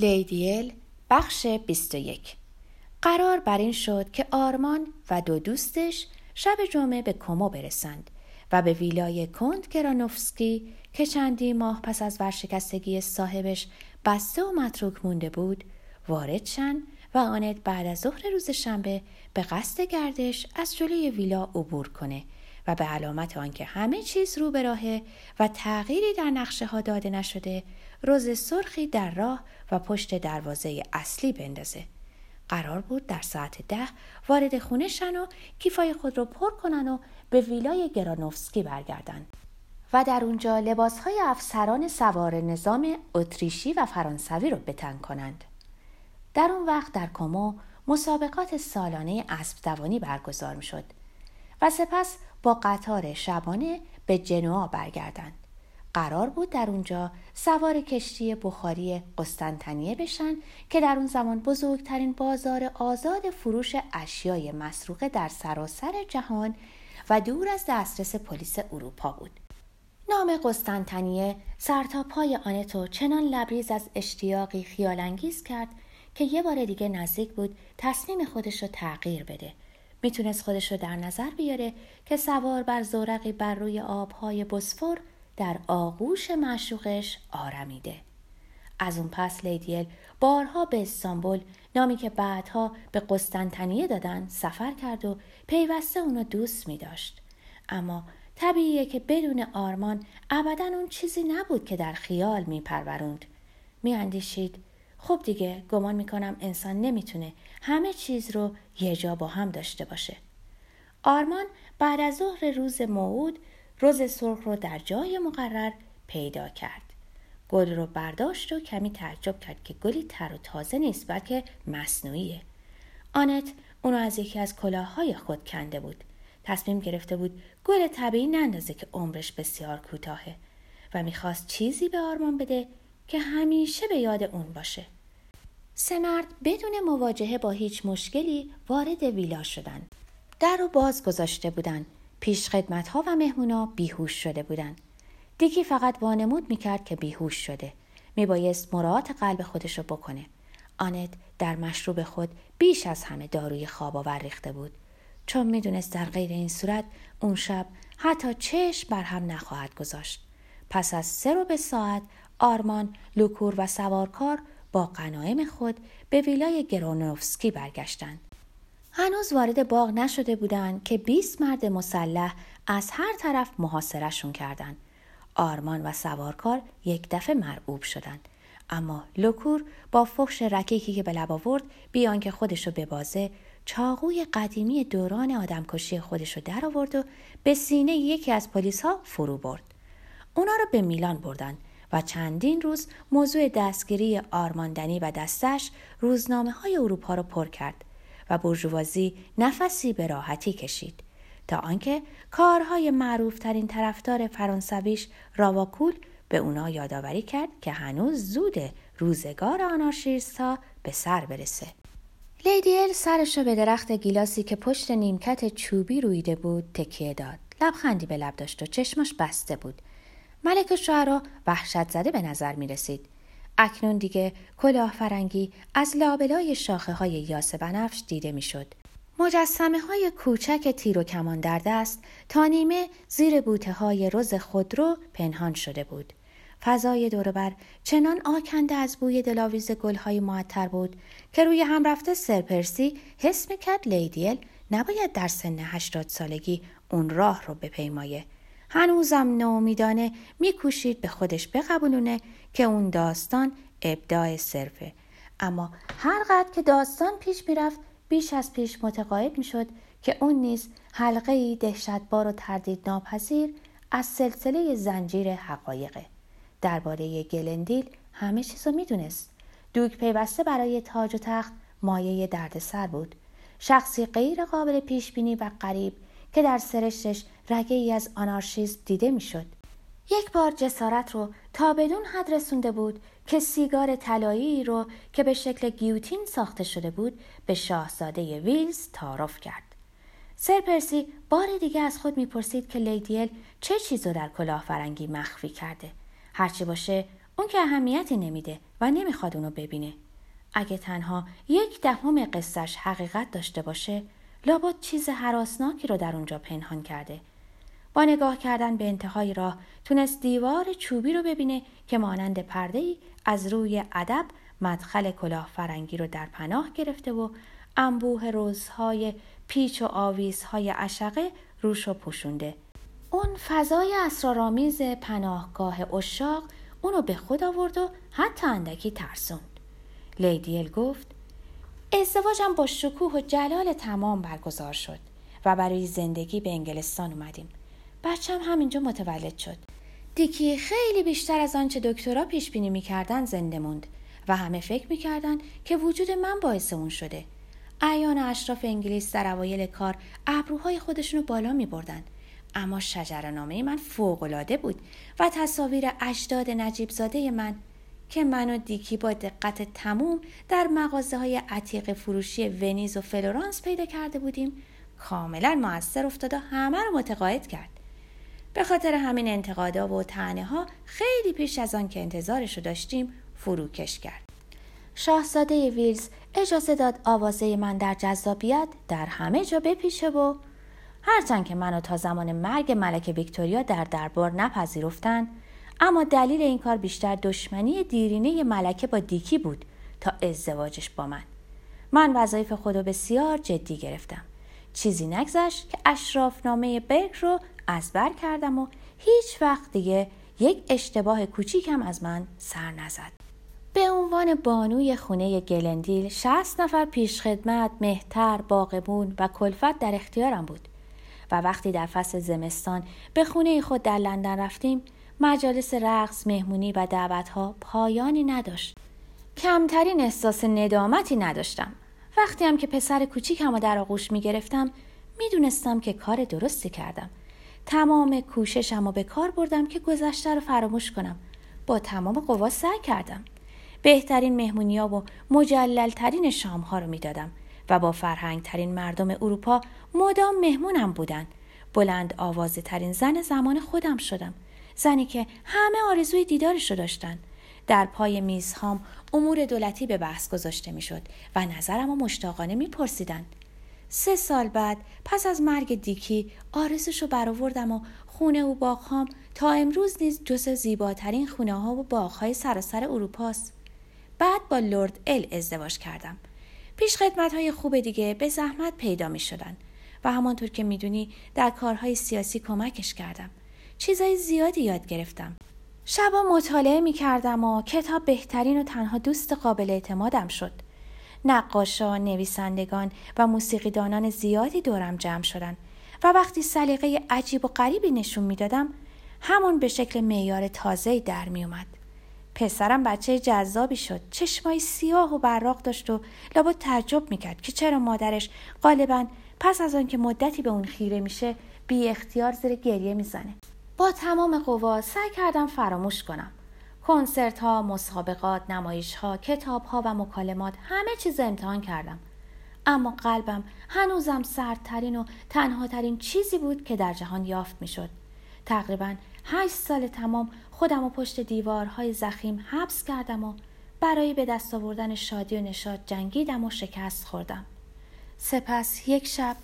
لیدیل بخش 21 قرار بر این شد که آرمان و دو دوستش شب جمعه به کمو برسند و به ویلای کند گرانوفسکی که چندی ماه پس از ورشکستگی صاحبش بسته و متروک مونده بود وارد شن و آنت بعد از ظهر روز شنبه به قصد گردش از جلوی ویلا عبور کنه و به علامت آنکه همه چیز رو به راهه و تغییری در نقشه ها داده نشده روز سرخی در راه و پشت دروازه اصلی بندازه. قرار بود در ساعت ده وارد خونه شن و کیفای خود رو پر کنن و به ویلای گرانوفسکی برگردن. و در اونجا لباسهای افسران سوار نظام اتریشی و فرانسوی رو بتن کنند. در اون وقت در کمو مسابقات سالانه اسب دوانی برگزار می شد و سپس با قطار شبانه به جنوا برگردند. قرار بود در اونجا سوار کشتی بخاری قسطنطنیه بشن که در اون زمان بزرگترین بازار آزاد فروش اشیای مسروقه در سراسر جهان و دور از دسترس پلیس اروپا بود. نام قسطنطنیه سرتا پای آنتو چنان لبریز از اشتیاقی خیالانگیز کرد که یه بار دیگه نزدیک بود تصمیم خودش رو تغییر بده می‌تونست خودش رو در نظر بیاره که سوار بر زورقی بر روی آبهای بسفور در آغوش معشوقش آرمیده از اون پس لیدیل بارها به استانبول نامی که بعدها به قسطنطنیه دادن سفر کرد و پیوسته اونو دوست می داشت. اما طبیعیه که بدون آرمان ابدا اون چیزی نبود که در خیال می پروروند. می اندیشید خب دیگه گمان می‌کنم انسان نمی‌تونه همه چیز رو یه جا با هم داشته باشه. آرمان بعد از ظهر روز موعود روز سرخ رو در جای مقرر پیدا کرد. گل رو برداشت و کمی تعجب کرد که گلی تر و تازه نیست بلکه مصنوعیه. آنت اونو از یکی از کلاههای خود کنده بود. تصمیم گرفته بود گل طبیعی نندازه که عمرش بسیار کوتاهه و می‌خواست چیزی به آرمان بده که همیشه به یاد اون باشه. سه مرد بدون مواجهه با هیچ مشکلی وارد ویلا شدن. در رو باز گذاشته بودن. پیش خدمت ها و مهمونا بیهوش شده بودن. دیکی فقط وانمود می‌کرد که بیهوش شده. میبایست مراعات قلب خودش رو بکنه. آنت در مشروب خود بیش از همه داروی خواب آور ریخته بود. چون می‌دونست در غیر این صورت اون شب حتی چشم بر هم نخواهد گذاشت. پس از سه ربع ساعت آرمان، لوکور و سوارکار با غنایم خود به ویلای گرونوفسکی برگشتند. هنوز وارد باغ نشده بودند که 20 مرد مسلح از هر طرف محاصرشون کردند. آرمان و سوارکار یک دفعه مرعوب شدند. اما لوکور با فخش رکیکی که به لب آورد بی آن که خودش رو ببازه چاقوی قدیمی دوران آدمکشی خودش رو در آورد و به سینه یکی از پلیس ها فرو برد. اونا رو به میلان بردن و چندین روز موضوع دستگیری آرماندنی و دستش روزنامه های اروپا را پر کرد و برجوازی نفسی به راحتی کشید تا آنکه کارهای معروفترین طرفدار فرانسویش راواکول به اونا یادآوری کرد که هنوز زود روزگار آنارشیست ها به سر برسه. لیدیل سرش به درخت گیلاسی که پشت نیمکت چوبی رویده بود تکیه داد. لبخندی به لب داشت و چشمش بسته بود. ملک شعرا وحشت زده به نظر می رسید. اکنون دیگه کلاه فرنگی از لابلای شاخه های یاس بنفش دیده می شد. مجسمه های کوچک تیر و کمان در دست تا نیمه زیر بوته های رز خودرو پنهان شده بود. فضای دوربر چنان آکنده از بوی دلاویز گلهای معطر بود که روی هم رفته سرپرسی حس می‌کرد لیدیل نباید در سن هشتاد سالگی اون راه رو بپیمایه هنوزم ناامیدانه میکوشید به خودش بقبولونه که اون داستان ابداع صرفه. اما هر قدر که داستان پیش می‌رفت بیش از پیش متقاعد می‌شد که اون نیز حلقه ای دهشتبار و تردید ناپذیر از سلسله زنجیر حقایقه. درباره گلندیل همه چیز رو می‌دونست. دوک پیوسته برای تاج و تخت مایه دردسر بود. شخصی غیر قابل پیش بینی و قریب که در سرشتش رگه ای از آنارشیزم دیده می‌شد. یک بار جسارت رو تا بدون حد رسونده بود که سیگار طلایی رو که به شکل گیوتین ساخته شده بود به شاهزاده ویلز تعارف کرد. سر پرسی بار دیگه از خود می‌پرسید که لیدیل چه چیز رو در کلاه فرنگی مخفی کرده. هرچی باشه اون که اهمیتی نمیده و نمی‌خواد اونو ببینه اگه تنها یک دهم قصهش حقیقت داشته باشه لابد چیز حراسناکی رو در اونجا پنهان کرده. با نگاه کردن به انتهای راه تونست دیوار چوبی رو ببینه که مانند پرده ای از روی ادب مدخل کلاه فرنگی رو در پناه گرفته و انبوه روزهای پیچ و آویزهای عشقه روش رو پوشونده. اون فضای اسرارآمیز پناهگاه اشاق اونو به خود آورد و حتی اندکی ترسوند. لیدیل گفت ازدواجم با شکوه و جلال تمام برگزار شد و برای زندگی به انگلستان اومدیم. بچم همینجا متولد شد. دیکی خیلی بیشتر از آنچه دکترها پیش بینی می‌کردن زنده موند و همه فکر می‌کردن که وجود من باعث اون شده. ایان اشراف انگلیس در اوایل کار ابروهای خودشونو بالا میبردن. اما شجرنامه من فوقالعاده بود و تصاویر اجداد نجیب زاده من که من و دیکی با دقت تموم در مغازه های عتیق فروشی ونیز و فلورانس پیدا کرده بودیم. کاملا موثر افتاد و همه رو متقاعد کرد. به خاطر همین انتقادا و تنه ها خیلی پیش از آن که انتظارش رو داشتیم فروکش کرد. شاهزاده ویلز اجازه داد آوازه من در جذابیت در همه جا بپیشه و هرچند که منو تا زمان مرگ ملکه ویکتوریا در دربار نپذیرفتند اما دلیل این کار بیشتر دشمنی دیرینه ملکه با دیکی بود تا ازدواجش با من. من وظایف خودو بسیار جدی گرفتم. چیزی نگذشت که اشرافنامه برگ رو از بر کردم و هیچ وقت دیگه یک اشتباه کوچیکم از من سر نزد. به عنوان بانوی خونه گلندیل شست نفر پیشخدمت، مهتر، باغبون و کلفت در اختیارم بود. و وقتی در فصل زمستان به خونه خود در لندن رفتیم مجالس رقص، مهمونی و دعوتها پایانی نداشت. کمترین احساس ندامتی نداشتم. وقتی هم که پسر کوچیکم رو در آغوش می گرفتم می دونستم که کار درستی کردم. تمام کوششم رو به کار بردم که گذشته رو فراموش کنم. با تمام قوا سعی کردم. بهترین مهمونی ها و مجلل ترین شام ها رو می‌دادم و با فرهنگ ترین مردم اروپا مدام مهمونم بودن. بلند آوازه ترین زن زمان خودم شدم. زنی که همه آرزوی دیدارش رو داشتن. در پای میزهام امور دولتی به بحث گذاشته می‌شد و نظرم و مشتاقانه میپرسیدن. سه سال بعد پس از مرگ دیکی آرزوشو برآوردم و خونه و باغهام تا امروز نیز جز زیباترین خونه ها و باغهای سراسر اروپاست. بعد با لرد ال ازدواج کردم. پیش خدمت های خوب دیگه به زحمت پیدا می شدن و همانطور که می‌دونی در کارهای سیاسی کمکش کردم. چیزای زیادی یاد گرفتم. شبا مطالعه می کردم و کتاب بهترین و تنها دوست قابل اعتمادم شد. نقاشا، نویسندگان و موسیقیدانان زیادی دورم جمع شدن و وقتی سلیقه عجیب و غریبی نشون می‌دادم همون به شکل معیار تازه‌ای در می اومد. پسرم بچه جذابی شد چشمای سیاه و براق داشت و لابد تعجب می‌کرد که چرا مادرش غالبا پس از آنکه مدتی به اون خیره میشه بی اختیار زیر گریه می‌زنه با تمام قوا سعی کردم فراموش کنم. کنسرت ها، مسابقات، نمایش ها، کتاب ها و مکالمات همه چیز امتحان کردم. اما قلبم هنوزم سردترین و تنهاترین چیزی بود که در جهان یافت می‌شد. تقریبا هشت سال تمام خودم و پشت دیوارهای زخیم حبس کردم و برای به دست آوردن شادی و نشاد جنگیدم و شکست خوردم. سپس یک شب